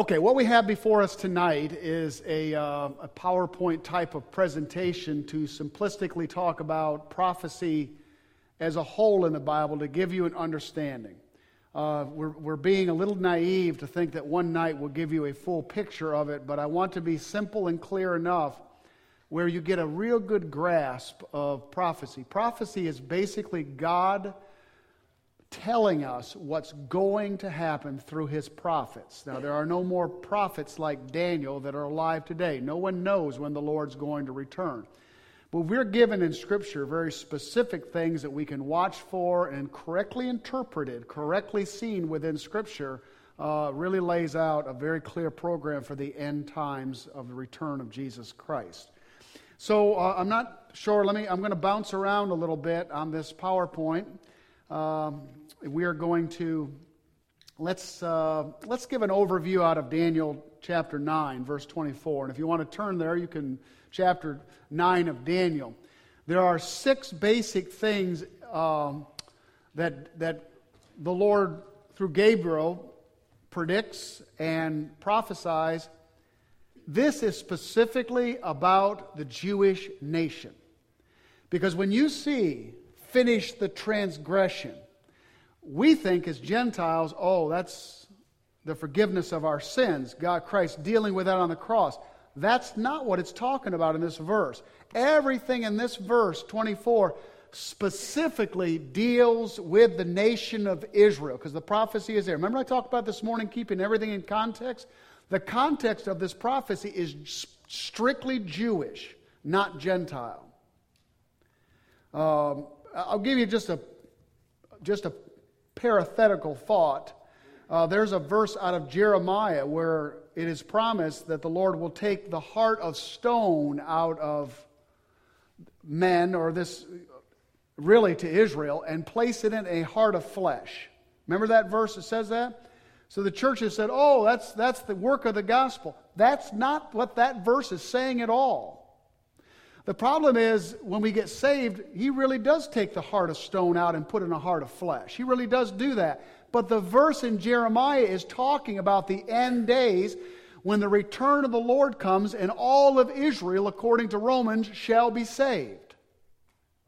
Okay, what we have before us tonight is a, uh, a, PowerPoint type of presentation to simplistically talk about prophecy as a whole in the Bible to give you an understanding. Uh, we're, we're being a little naive to think that one night will give you a full picture of it, but I want to be simple and clear enough where you get a real good grasp of prophecy. Prophecy is basically God telling us what's going to happen through his prophets. Now, there are no more prophets like Daniel that are alive today. No one knows when the Lord's going to return. But we're given in Scripture very specific things that we can watch for and correctly interpreted, correctly seen within Scripture, uh, really lays out a very clear program for the end times of the return of Jesus Christ. So uh, I'm not sure. Let me. I'm going to bounce around a little bit on this PowerPoint. Um, we are going to let's uh, let's give an overview out of Daniel chapter nine, verse 24. And if you want to turn there, you can chapter nine of Daniel. There are six basic things um, that that the Lord through Gabriel predicts and prophesies. This is specifically about the Jewish nation. Because when you see finish the transgression, we think as Gentiles, oh, that's the forgiveness of our sins, God, Christ dealing with that on the cross. That's not what it's talking about in this verse. Everything in this verse, 24, specifically deals with the nation of Israel because the prophecy is there. Remember, I talked about this morning keeping everything in context? The context of this prophecy is strictly Jewish, not Gentile. Um, I'll give you just a, just a parenthetical thought. Uh, there's a verse out of Jeremiah where it is promised that the Lord will take the heart of stone out of men, or this really to Israel, and place it in a heart of flesh. Remember that verse that says that? So the church has said, oh, that's, that's the work of the gospel. That's not what that verse is saying at all. The problem is when we get saved, He really does take the heart of stone out and put in a heart of flesh. He really does do that. But the verse in Jeremiah is talking about the end days when the return of the Lord comes and all of Israel, according to Romans, shall be saved.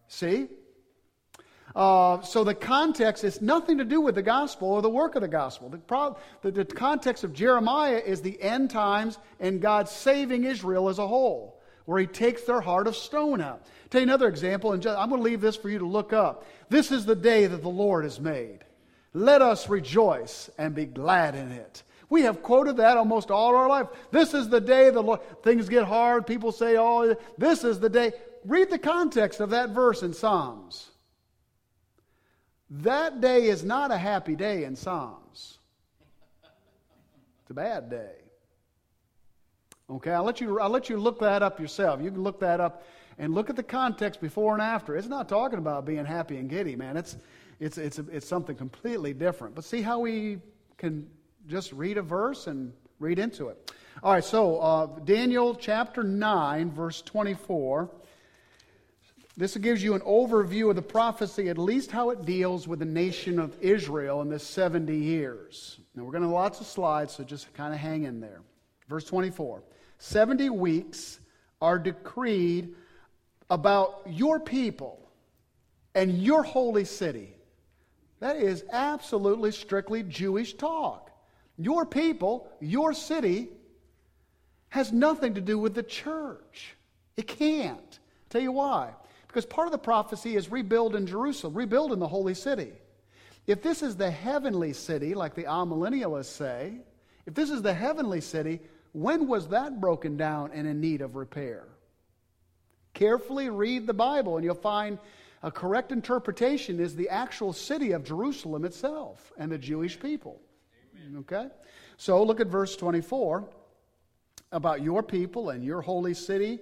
See? Uh, so the context is nothing to do with the gospel or the work of the gospel. The, pro- the, the context of Jeremiah is the end times and God saving Israel as a whole where he takes their heart of stone out. You another example, and I'm going to leave this for you to look up. This is the day that the Lord has made. Let us rejoice and be glad in it. We have quoted that almost all our life. This is the day the Lord, things get hard. People say, oh, this is the day. Read the context of that verse in Psalms. That day is not a happy day in Psalms. It's a bad day. Okay, I'll let you I'll let you look that up yourself. You can look that up and look at the context before and after. It's not talking about being happy and giddy, man. It's it's it's it's something completely different. But see how we can just read a verse and read into it. All right, so uh, Daniel chapter 9, verse 24. This gives you an overview of the prophecy, at least how it deals with the nation of Israel in this 70 years. Now, we're going to have lots of slides, so just kind of hang in there. Verse 24. 70 weeks are decreed about your people and your holy city. That is absolutely strictly Jewish talk. Your people, your city, has nothing to do with the church. It can't. Tell you why. Because part of the prophecy is rebuild in Jerusalem, rebuild in the holy city. If this is the heavenly city, like the amillennialists say, if this is the heavenly city, when was that broken down and in need of repair? Carefully read the Bible, and you'll find a correct interpretation is the actual city of Jerusalem itself and the Jewish people. Amen. Okay? So look at verse 24 about your people and your holy city.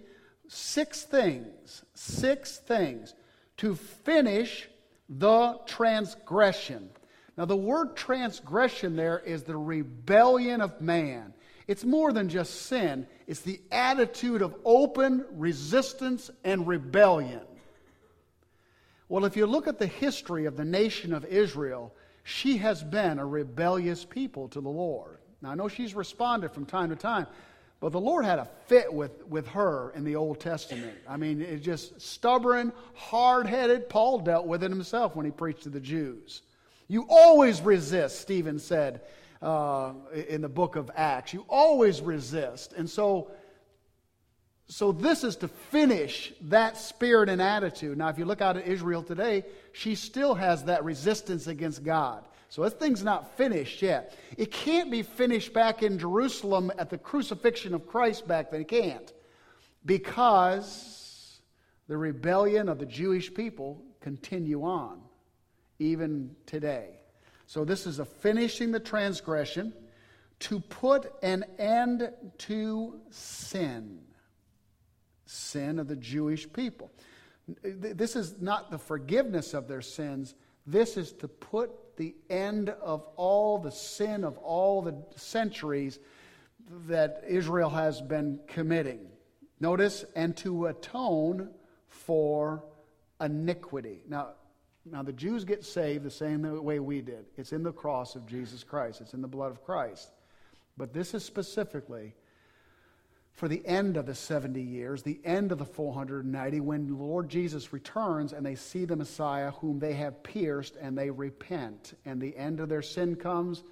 Six things, six things to finish the transgression. Now, the word transgression there is the rebellion of man. It's more than just sin, it's the attitude of open resistance and rebellion. Well, if you look at the history of the nation of Israel, she has been a rebellious people to the Lord. Now, I know she's responded from time to time, but the Lord had a fit with, with her in the Old Testament. I mean, it's just stubborn, hard headed. Paul dealt with it himself when he preached to the Jews. You always resist, Stephen said uh, in the book of Acts. You always resist. And so, so this is to finish that spirit and attitude. Now, if you look out at Israel today, she still has that resistance against God. So this thing's not finished yet. It can't be finished back in Jerusalem at the crucifixion of Christ back then. It can't. Because the rebellion of the Jewish people continue on, even today. So this is a finishing the transgression to put an end to sin. Sin of the Jewish people. This is not the forgiveness of their sins. This is to put the end of all the sin of all the centuries that Israel has been committing. Notice, and to atone for iniquity. Now, now the Jews get saved the same way we did. It's in the cross of Jesus Christ. It's in the blood of Christ. But this is specifically for the end of the 70 years, the end of the 490, when the Lord Jesus returns and they see the Messiah whom they have pierced and they repent. And the end of their sin comes.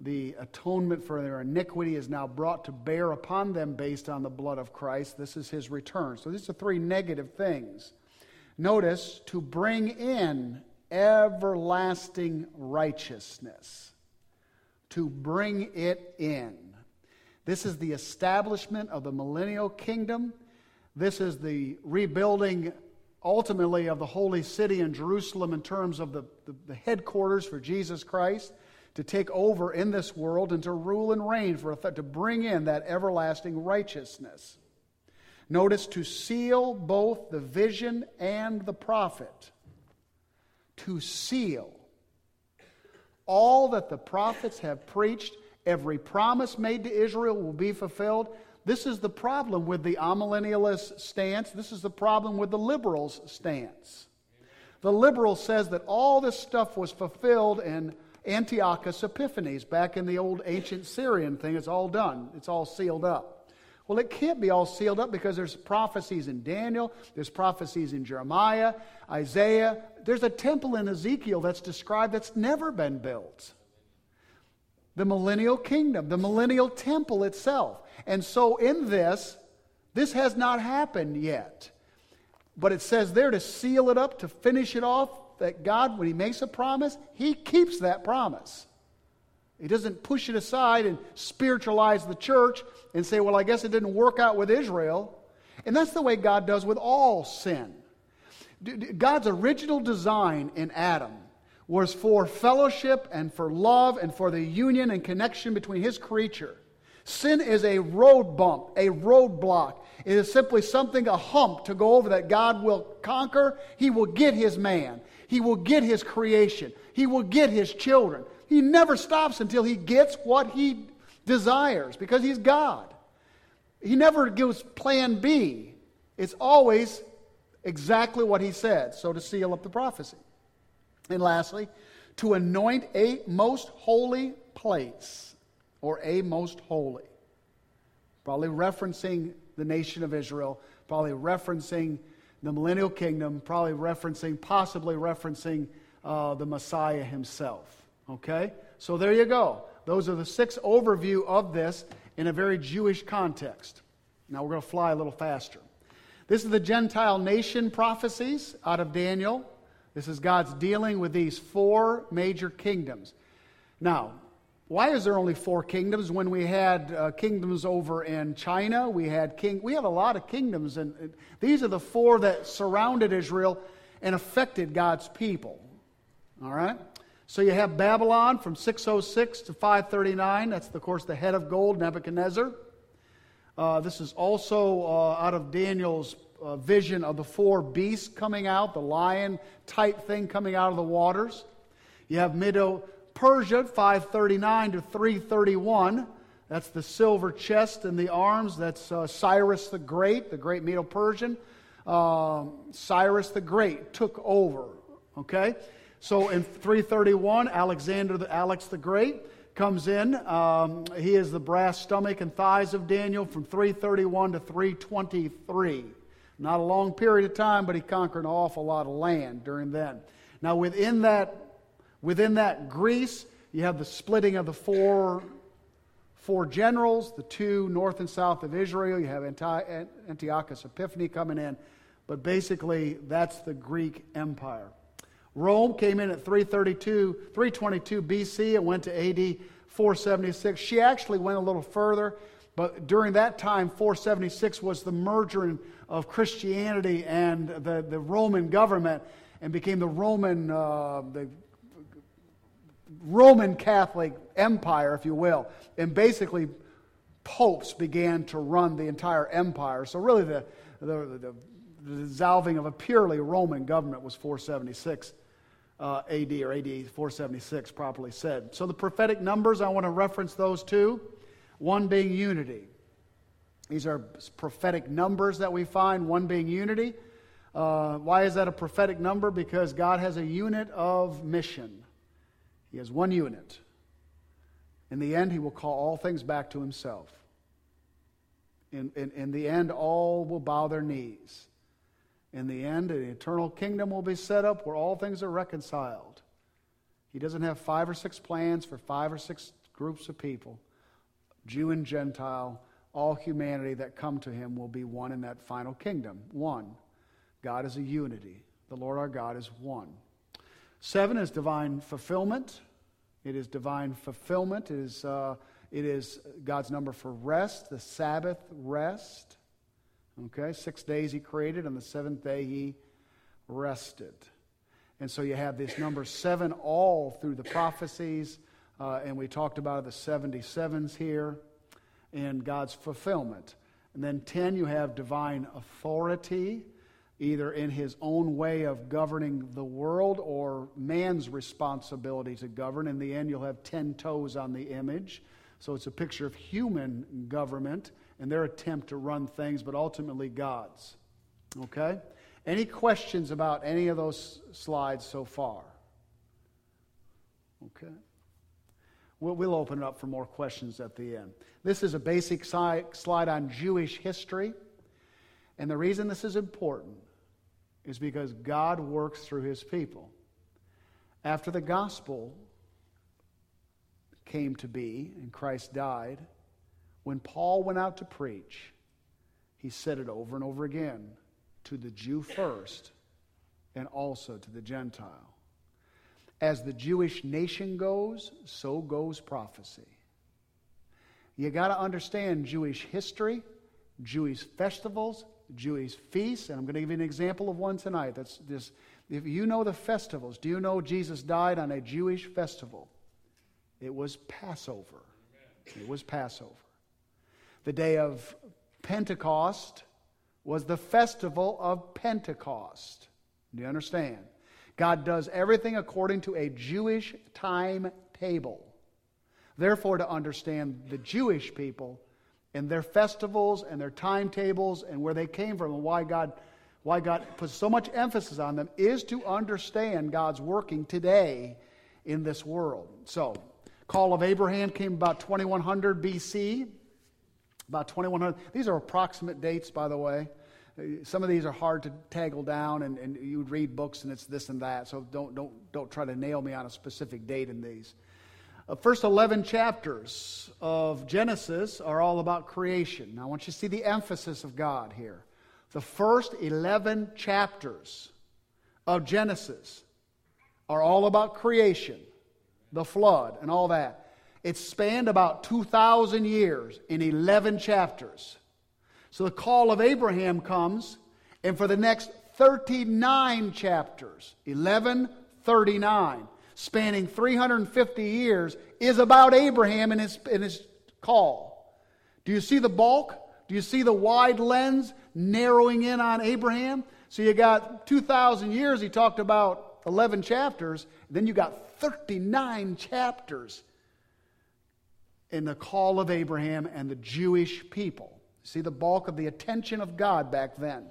The atonement for their iniquity is now brought to bear upon them based on the blood of Christ. This is his return. So these are three negative things. Notice to bring in everlasting righteousness. To bring it in. This is the establishment of the millennial kingdom. This is the rebuilding, ultimately, of the holy city in Jerusalem in terms of the, the, the, headquarters for Jesus Christ to take over in this world and to rule and reign, for to bring in that everlasting righteousness. Notice to seal both the vision and the prophet. To seal all that the prophets have preached Every promise made to Israel will be fulfilled. This is the problem with the amillennialist stance. This is the problem with the liberals' stance. The liberal says that all this stuff was fulfilled in Antiochus Epiphanes, back in the old ancient Syrian thing. It's all done, it's all sealed up. Well, it can't be all sealed up because there's prophecies in Daniel, there's prophecies in Jeremiah, Isaiah. There's a temple in Ezekiel that's described that's never been built the millennial kingdom, the millennial temple itself. And so in this, this has not happened yet. But it says there to seal it up, to finish it off, that God, when He makes a promise, He keeps that promise. He doesn't push it aside and spiritualize the church and say, well, I guess it didn't work out with Israel. And that's the way God does with all sin. God's original design in Adam was for fellowship and for love and for the union and connection between his creature. Sin is a road bump, a roadblock. It is simply something, a hump to go over that God will conquer. He will get his man. He will get his creation. He will get his children. He never stops until he gets what he desires because he's God. He never gives plan B. It's always exactly what he said. So to seal up the prophecy. And lastly, to anoint a most holy place or a most holy. Probably referencing the nation of Israel, probably referencing the millennial kingdom, probably referencing, possibly referencing uh, the Messiah himself. Okay? So there you go. Those are the six overview of this in a very Jewish context. Now we're going to fly a little faster. This is the Gentile nation prophecies out of Daniel. This is God's dealing with these four major kingdoms. Now, why is there only four kingdoms when we had uh, kingdoms over in China? We had king. We had a lot of kingdoms, and, and these are the four that surrounded Israel and affected God's people. All right. So you have Babylon from 606 to 539. That's, of course, the head of gold, Nebuchadnezzar. Uh, this is also uh, out of Daniel's uh, vision of the four beasts coming out, the lion type thing coming out of the waters. You have Medo Persia, 539 to 331. That's the silver chest and the arms. That's uh, Cyrus the Great, the great Medo Persian. Uh, Cyrus the Great took over. Okay? So in 331, Alexander the Alex the Great comes in. Um, he is the brass stomach and thighs of Daniel from 331 to 323. Not a long period of time, but he conquered an awful lot of land during then. Now, within that, within that Greece, you have the splitting of the four, four generals, the two north and south of Israel. You have Antiochus Epiphanes coming in. But basically, that's the Greek Empire. Rome came in at 332, 322 BC. and went to AD 476. She actually went a little further, but during that time, 476 was the merger of Christianity and the, the Roman government and became the Roman, uh, the Roman Catholic Empire, if you will. And basically, popes began to run the entire empire. So, really, the, the, the, the dissolving of a purely Roman government was 476 uh, AD or AD 476, properly said. So the prophetic numbers, I want to reference those two. One being unity. These are prophetic numbers that we find, one being unity. Uh, why is that a prophetic number? Because God has a unit of mission. He has one unit. In the end, He will call all things back to Himself. In, in, in the end, all will bow their knees. In the end, an eternal kingdom will be set up where all things are reconciled. He doesn't have five or six plans for five or six groups of people. Jew and Gentile, all humanity that come to him will be one in that final kingdom. One. God is a unity. The Lord our God is one. Seven is divine fulfillment. It is divine fulfillment. It is, uh, it is God's number for rest, the Sabbath rest. Okay, six days he created, and the seventh day he rested. And so you have this number seven all through the prophecies, uh, and we talked about the 77s here in God's fulfillment. And then 10, you have divine authority, either in his own way of governing the world or man's responsibility to govern. In the end, you'll have 10 toes on the image. So it's a picture of human government and their attempt to run things, but ultimately God's. Okay? Any questions about any of those slides so far? Okay. We'll, we'll open it up for more questions at the end. This is a basic si- slide on Jewish history. And the reason this is important is because God works through his people. After the gospel came to be and Christ died, when Paul went out to preach, he said it over and over again to the Jew first and also to the Gentile. As the Jewish nation goes, so goes prophecy. You got to understand Jewish history, Jewish festivals, Jewish feasts, and I'm going to give you an example of one tonight. That's this. If you know the festivals, do you know Jesus died on a Jewish festival? It was Passover. It was Passover. The day of Pentecost was the festival of Pentecost. Do you understand? God does everything according to a Jewish timetable. Therefore, to understand the Jewish people and their festivals and their timetables and where they came from and why God, why God puts so much emphasis on them is to understand God's working today in this world. So, call of Abraham came about 2100 BC about 2100. These are approximate dates, by the way. Some of these are hard to taggle down, and, and you read books and it's this and that, so don't, don't, don't try to nail me on a specific date in these. The uh, first 11 chapters of Genesis are all about creation. Now, I want you to see the emphasis of God here. The first 11 chapters of Genesis are all about creation, the flood, and all that. It spanned about 2,000 years in 11 chapters. So the call of Abraham comes, and for the next 39 chapters, 1139, spanning 350 years, is about Abraham and his, and his call. Do you see the bulk? Do you see the wide lens narrowing in on Abraham? So you got 2,000 years, he talked about 11 chapters, then you got 39 chapters in the call of Abraham and the Jewish people. See the bulk of the attention of God back then.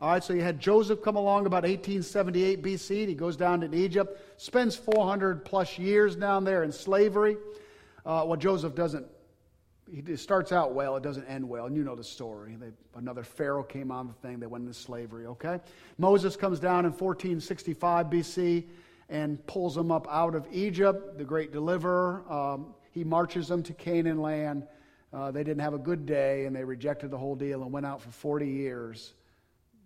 All right, so you had Joseph come along about 1878 BC. He goes down to Egypt, spends 400 plus years down there in slavery. Uh, well, Joseph doesn't, he starts out well, it doesn't end well, and you know the story. They, another Pharaoh came on the thing, they went into slavery, okay? Moses comes down in 1465 BC and pulls them up out of Egypt, the great deliverer. Um, he marches them to Canaan land. Uh, they didn't have a good day and they rejected the whole deal and went out for 40 years.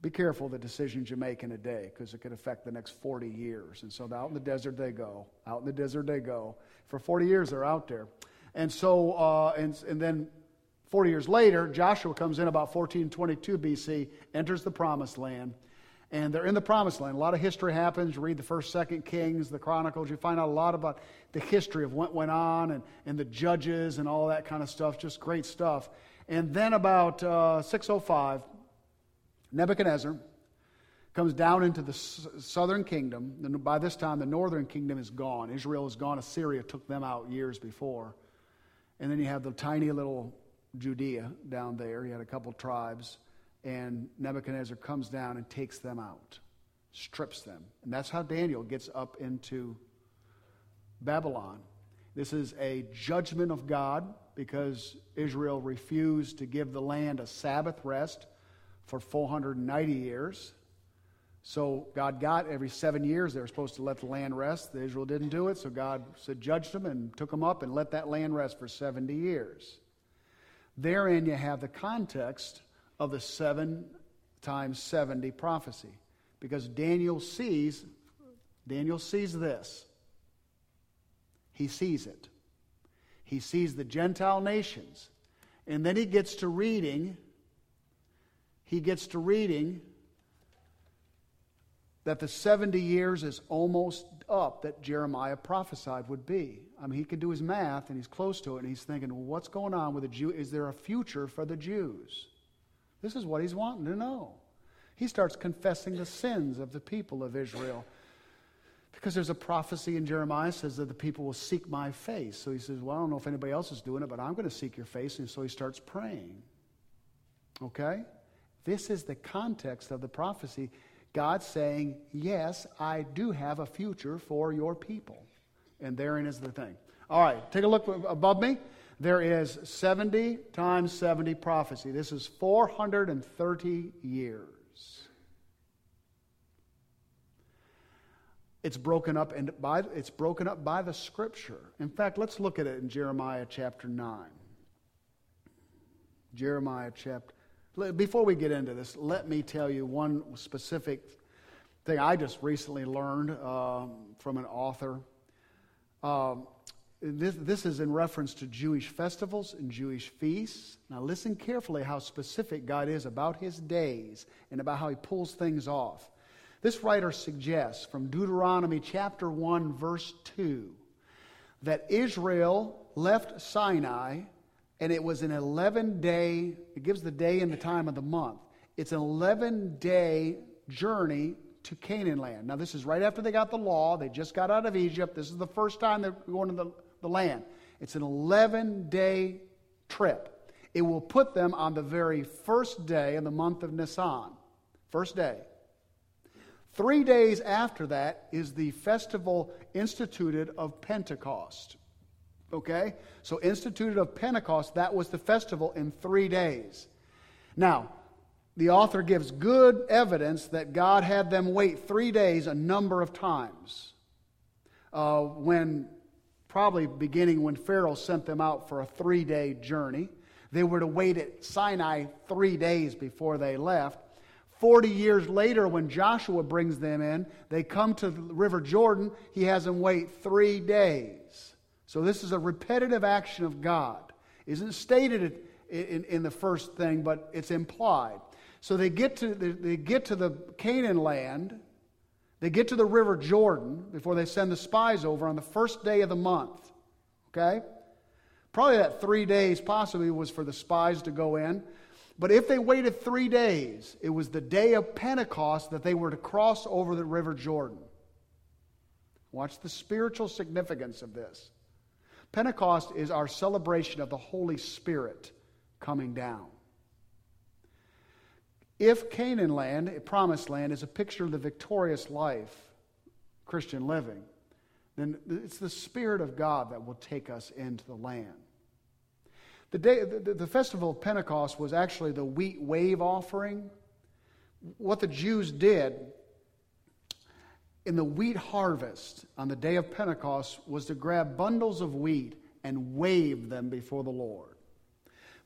Be careful the decisions you make in a day because it could affect the next 40 years. And so out in the desert they go. Out in the desert they go. For 40 years they're out there. And so, uh, and, and then 40 years later, Joshua comes in about 1422 BC, enters the promised land. And they're in the promised land. A lot of history happens. You read the first, second Kings, the Chronicles. You find out a lot about the history of what went on and, and the judges and all that kind of stuff. Just great stuff. And then about uh, 605, Nebuchadnezzar comes down into the s- southern kingdom. By this time, the northern kingdom is gone. Israel is gone. Assyria took them out years before. And then you have the tiny little Judea down there. You had a couple tribes and Nebuchadnezzar comes down and takes them out, strips them. And that's how Daniel gets up into Babylon. This is a judgment of God because Israel refused to give the land a Sabbath rest for 490 years. So God got every seven years they were supposed to let the land rest. The Israel didn't do it, so God said, judged them and took them up and let that land rest for 70 years. Therein you have the context of the seven times 70 prophecy. Because Daniel sees, Daniel sees this. He sees it. He sees the Gentile nations. And then he gets to reading, he gets to reading that the 70 years is almost up that Jeremiah prophesied would be. I mean, he can do his math and he's close to it and he's thinking, well, what's going on with the Jew? Is there a future for the Jews? This is what he's wanting to know. He starts confessing the sins of the people of Israel. Because there's a prophecy in Jeremiah says that the people will seek my face. So he says, Well, I don't know if anybody else is doing it, but I'm going to seek your face. And so he starts praying. Okay? This is the context of the prophecy. God saying, Yes, I do have a future for your people. And therein is the thing. All right, take a look above me. There is 70 times 70 prophecy. This is 430 years. It's broken up and by it's broken up by the scripture. In fact, let's look at it in Jeremiah chapter 9. Jeremiah chapter before we get into this, let me tell you one specific thing I just recently learned um, from an author. Um, this, this is in reference to Jewish festivals and Jewish feasts. Now, listen carefully how specific God is about his days and about how he pulls things off. This writer suggests from Deuteronomy chapter 1, verse 2, that Israel left Sinai and it was an 11 day, it gives the day and the time of the month. It's an 11 day journey to Canaan land. Now, this is right after they got the law. They just got out of Egypt. This is the first time they're going to the the land. It's an 11 day trip. It will put them on the very first day in the month of Nisan. First day. Three days after that is the festival instituted of Pentecost. Okay? So, instituted of Pentecost, that was the festival in three days. Now, the author gives good evidence that God had them wait three days a number of times. Uh, when probably beginning when Pharaoh sent them out for a three day journey. They were to wait at Sinai three days before they left. Forty years later, when Joshua brings them in, they come to the River Jordan. He has them wait three days. So this is a repetitive action of God. Isn't stated in, in the first thing, but it's implied. So they get to they get to the Canaan land, they get to the River Jordan before they send the spies over on the first day of the month. Okay? Probably that three days possibly was for the spies to go in. But if they waited three days, it was the day of Pentecost that they were to cross over the River Jordan. Watch the spiritual significance of this. Pentecost is our celebration of the Holy Spirit coming down. If Canaan land, promised land, is a picture of the victorious life, Christian living, then it's the Spirit of God that will take us into the land. The, day, the, the festival of Pentecost was actually the wheat wave offering. What the Jews did in the wheat harvest on the day of Pentecost was to grab bundles of wheat and wave them before the Lord.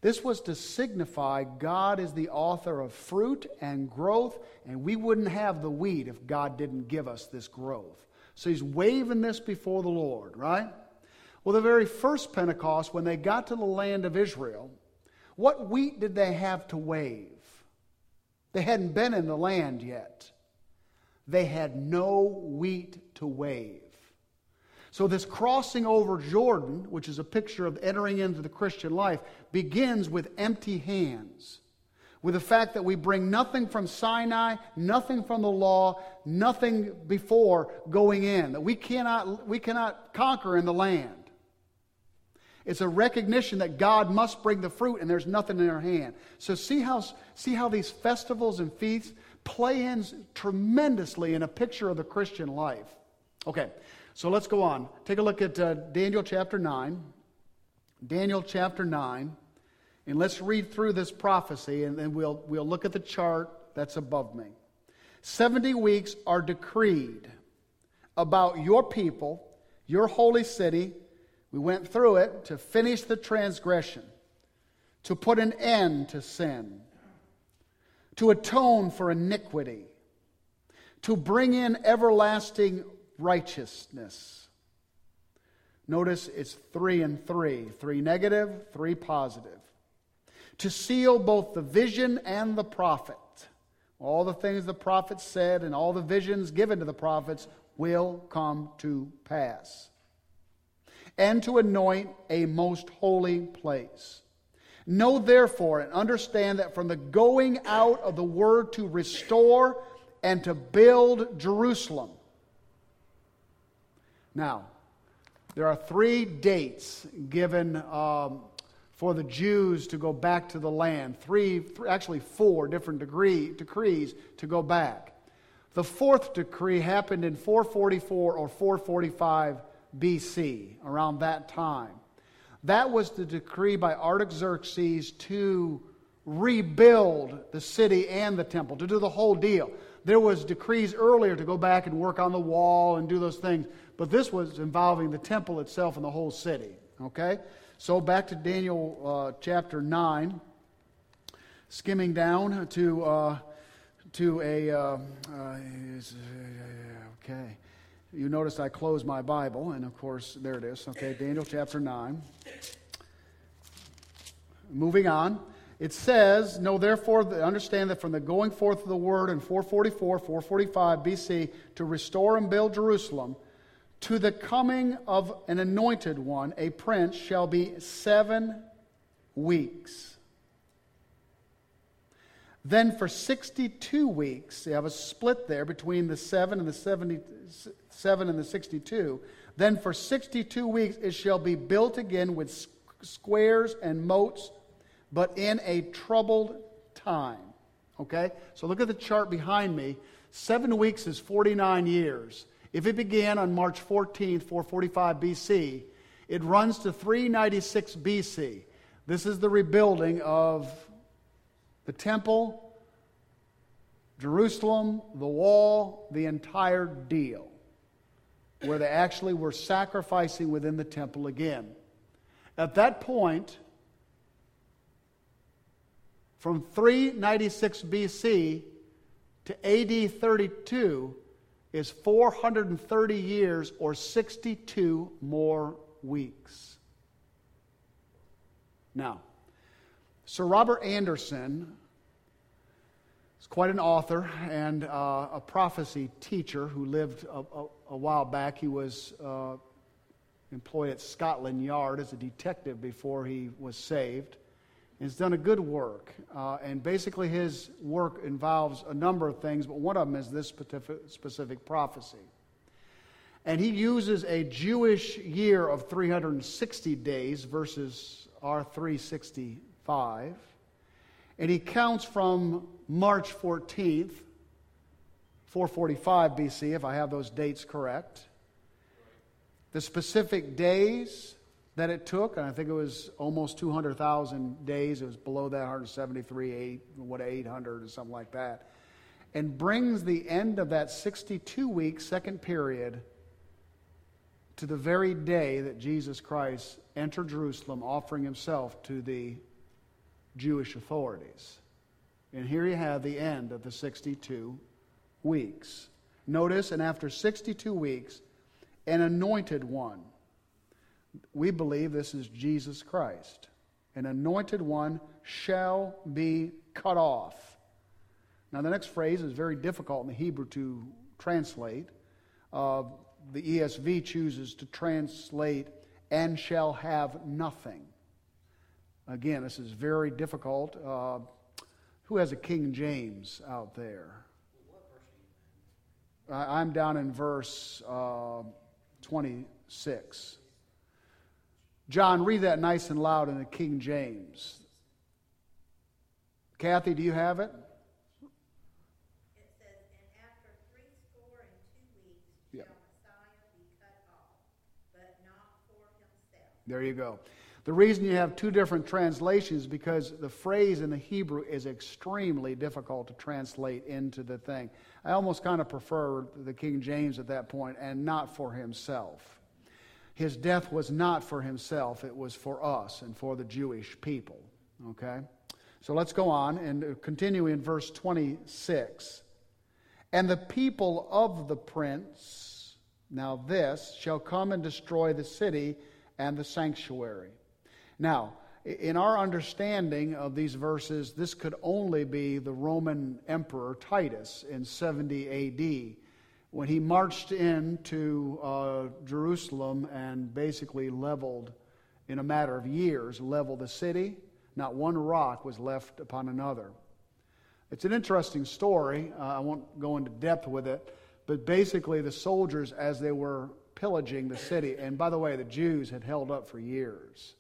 This was to signify God is the author of fruit and growth, and we wouldn't have the wheat if God didn't give us this growth. So he's waving this before the Lord, right? Well, the very first Pentecost, when they got to the land of Israel, what wheat did they have to wave? They hadn't been in the land yet. They had no wheat to wave. So, this crossing over Jordan, which is a picture of entering into the Christian life, begins with empty hands. With the fact that we bring nothing from Sinai, nothing from the law, nothing before going in, that we cannot, we cannot conquer in the land. It's a recognition that God must bring the fruit and there's nothing in our hand. So, see how, see how these festivals and feasts play in tremendously in a picture of the Christian life. Okay, so let's go on. Take a look at uh, Daniel chapter 9. Daniel chapter 9. And let's read through this prophecy, and then we'll, we'll look at the chart that's above me. 70 weeks are decreed about your people, your holy city. We went through it to finish the transgression, to put an end to sin, to atone for iniquity, to bring in everlasting righteousness. Notice it's three and three three negative, three positive. To seal both the vision and the prophet. All the things the prophet said and all the visions given to the prophets will come to pass. And to anoint a most holy place. Know therefore and understand that from the going out of the word to restore and to build Jerusalem, now, there are three dates given um, for the Jews to go back to the land. Three, th- actually four different degree, decrees to go back. The fourth decree happened in 444 or 445 BC, around that time. That was the decree by Artaxerxes to rebuild the city and the temple, to do the whole deal. There was decrees earlier to go back and work on the wall and do those things. But this was involving the temple itself and the whole city. Okay? So back to Daniel uh, chapter 9, skimming down to, uh, to a. Uh, uh okay. You notice I closed my Bible, and of course, there it is. Okay, Daniel chapter 9. Moving on. It says, Know therefore, understand that from the going forth of the word in 444, 445 BC to restore and build Jerusalem, to the coming of an anointed one, a prince, shall be seven weeks. Then for 62 weeks, you have a split there between the 7 and the 77 and the 62. Then for 62 weeks it shall be built again with squares and moats, but in a troubled time. Okay? So look at the chart behind me. Seven weeks is 49 years. If it began on March 14th, 445 BC, it runs to 396 BC. This is the rebuilding of the temple, Jerusalem, the wall, the entire deal, where they actually were sacrificing within the temple again. At that point, from 396 BC to AD 32, is 430 years or 62 more weeks. Now, Sir Robert Anderson is quite an author and uh, a prophecy teacher who lived a, a, a while back. He was uh, employed at Scotland Yard as a detective before he was saved has done a good work. Uh, and basically, his work involves a number of things, but one of them is this specific, specific prophecy. And he uses a Jewish year of 360 days versus our 365. And he counts from March 14th, 445 BC, if I have those dates correct. The specific days that it took, and I think it was almost 200,000 days. It was below that 173, 8, what 800 or something like that. And brings the end of that 62 week second period to the very day that Jesus Christ entered Jerusalem, offering himself to the Jewish authorities. And here you have the end of the 62 weeks. Notice, and after 62 weeks, an anointed one. We believe this is Jesus Christ. An anointed one shall be cut off. Now, the next phrase is very difficult in the Hebrew to translate. Uh, the ESV chooses to translate, and shall have nothing. Again, this is very difficult. Uh, who has a King James out there? I'm down in verse uh, 26. John, read that nice and loud in the King James. Kathy, do you have it? There you go. The reason you have two different translations is because the phrase in the Hebrew is extremely difficult to translate into the thing. I almost kind of prefer the King James at that point and not for himself. His death was not for himself, it was for us and for the Jewish people. Okay? So let's go on and continue in verse 26. And the people of the prince, now this, shall come and destroy the city and the sanctuary. Now, in our understanding of these verses, this could only be the Roman Emperor Titus in 70 AD when he marched into uh, Jerusalem and basically leveled, in a matter of years, leveled the city. Not one rock was left upon another. It's an interesting story. Uh, I won't go into depth with it, but basically, the soldiers, as they were pillaging the city. And by the way, the Jews had held up for years.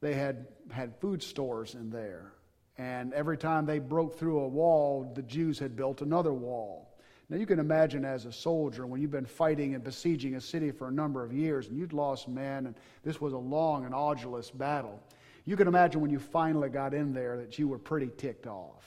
They had had food stores in there. And every time they broke through a wall, the Jews had built another wall. Now, you can imagine as a soldier, when you've been fighting and besieging a city for a number of years, and you'd lost men, and this was a long and arduous battle, you can imagine when you finally got in there that you were pretty ticked off.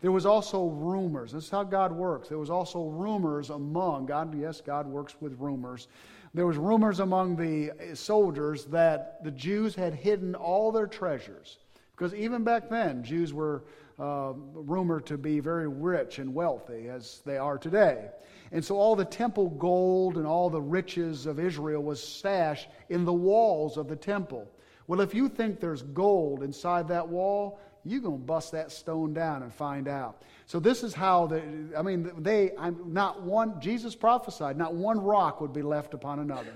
There was also rumors. This is how God works. There was also rumors among God. Yes, God works with rumors. There was rumors among the eh, soldiers that the Jews had hidden all their treasures, because even back then Jews were uh, rumored to be very rich and wealthy, as they are today. And so all the temple gold and all the riches of Israel was stashed in the walls of the temple. Well, if you think there's gold inside that wall, you're going to bust that stone down and find out. So this is how the, I mean, they, I'm not one, Jesus prophesied, not one rock would be left upon another.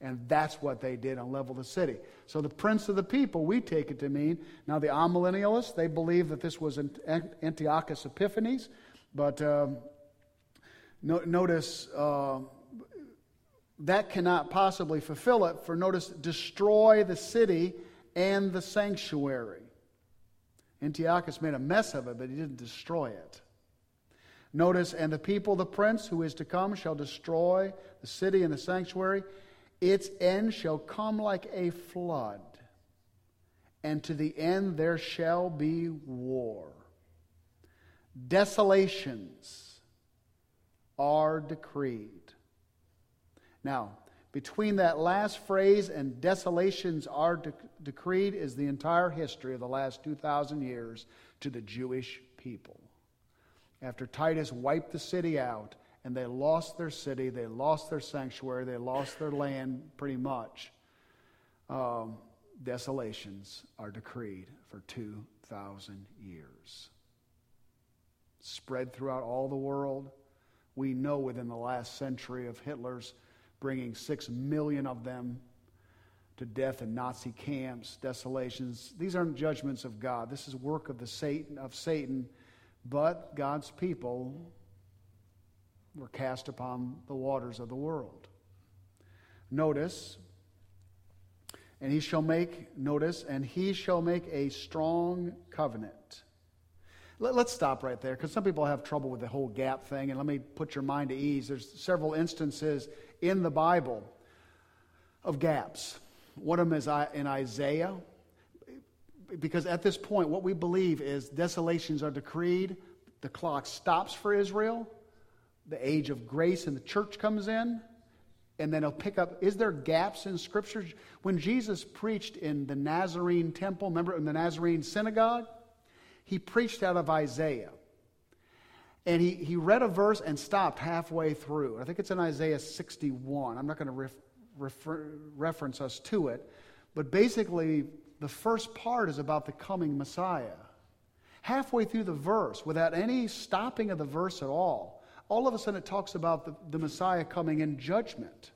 And that's what they did and level the city. So the prince of the people, we take it to mean, now the amillennialists, they believe that this was Antiochus Epiphanes, but um, no, notice uh, that cannot possibly fulfill it, for notice, destroy the city and the sanctuary. Antiochus made a mess of it, but he didn't destroy it. Notice, and the people, the prince who is to come, shall destroy the city and the sanctuary. Its end shall come like a flood, and to the end there shall be war. Desolations are decreed. Now, between that last phrase and desolations are de- decreed is the entire history of the last 2,000 years to the Jewish people. After Titus wiped the city out and they lost their city, they lost their sanctuary, they lost their land pretty much, um, desolations are decreed for 2,000 years. Spread throughout all the world. We know within the last century of Hitler's bringing six million of them to death in Nazi camps, desolations. These aren't judgments of God. This is work of the Satan of Satan, but God's people were cast upon the waters of the world. Notice, And he shall make, notice, and he shall make a strong covenant. Let, us stop right there because some people have trouble with the whole gap thing. And let me put your mind at ease. There's several instances in the Bible of gaps. One of them is in Isaiah. Because at this point, what we believe is desolations are decreed, the clock stops for Israel, the age of grace and the church comes in, and then he'll pick up. Is there gaps in Scripture? When Jesus preached in the Nazarene temple, remember in the Nazarene synagogue? He preached out of Isaiah. And he, he read a verse and stopped halfway through. I think it's in Isaiah 61. I'm not going to ref, refer, reference us to it. But basically, the first part is about the coming Messiah. Halfway through the verse, without any stopping of the verse at all, all of a sudden it talks about the, the Messiah coming in judgment.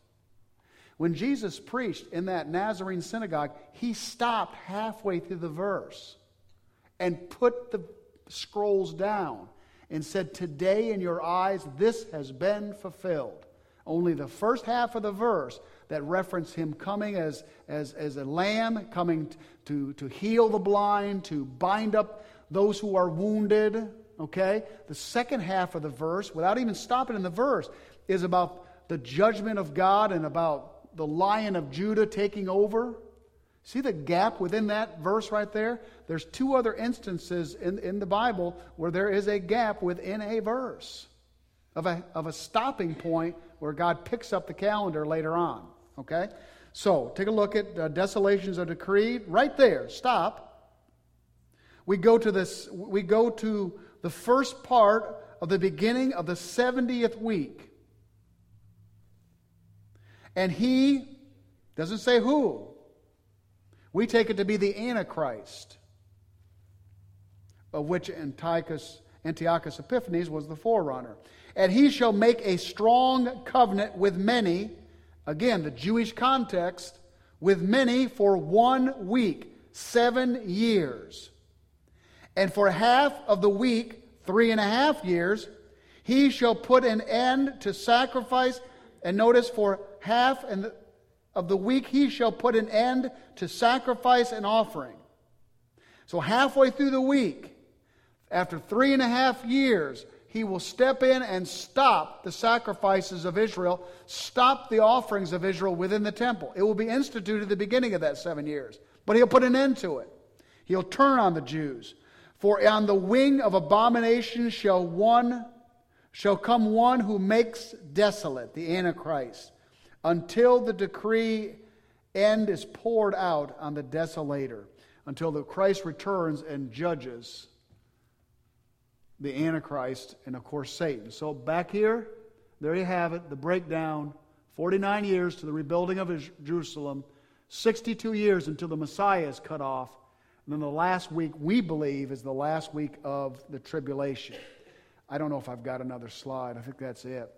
When Jesus preached in that Nazarene synagogue, he stopped halfway through the verse and put the scrolls down and said, Today in your eyes, this has been fulfilled. Only the first half of the verse that reference him coming as, as, as a lamb, coming to, to heal the blind, to bind up those who are wounded. Okay? The second half of the verse, without even stopping in the verse, is about the judgment of God and about the lion of Judah taking over. See the gap within that verse right there? There's two other instances in, in the Bible where there is a gap within a verse of a, of a stopping point where God picks up the calendar later on. Okay? So, take a look at uh, desolations are decreed. Right there, stop. We go to this, we go to the first part of the beginning of the 70th week. And he doesn't say who. We take it to be the Antichrist, of which Antiochus, Antiochus Epiphanes was the forerunner. And he shall make a strong covenant with many Again, the Jewish context with many for one week, seven years. And for half of the week, three and a half years, he shall put an end to sacrifice. And notice, for half of the week, he shall put an end to sacrifice and offering. So, halfway through the week, after three and a half years, he will step in and stop the sacrifices of Israel, stop the offerings of Israel within the temple. It will be instituted at the beginning of that seven years, but he'll put an end to it. He'll turn on the Jews. For on the wing of abomination shall one shall come one who makes desolate, the Antichrist, until the decree end is poured out on the desolator, until the Christ returns and judges the Antichrist, and of course Satan. So back here, there you have it, the breakdown 49 years to the rebuilding of Jerusalem, 62 years until the Messiah is cut off. And then the last week, we believe, is the last week of the tribulation. I don't know if I've got another slide. I think that's it.